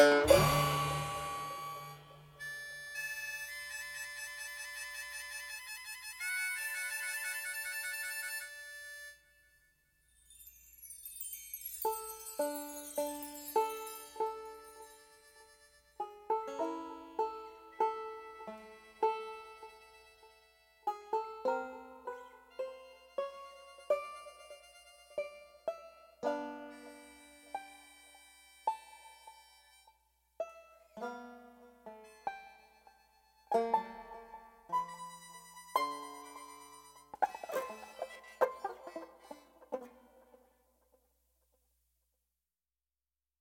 Bye.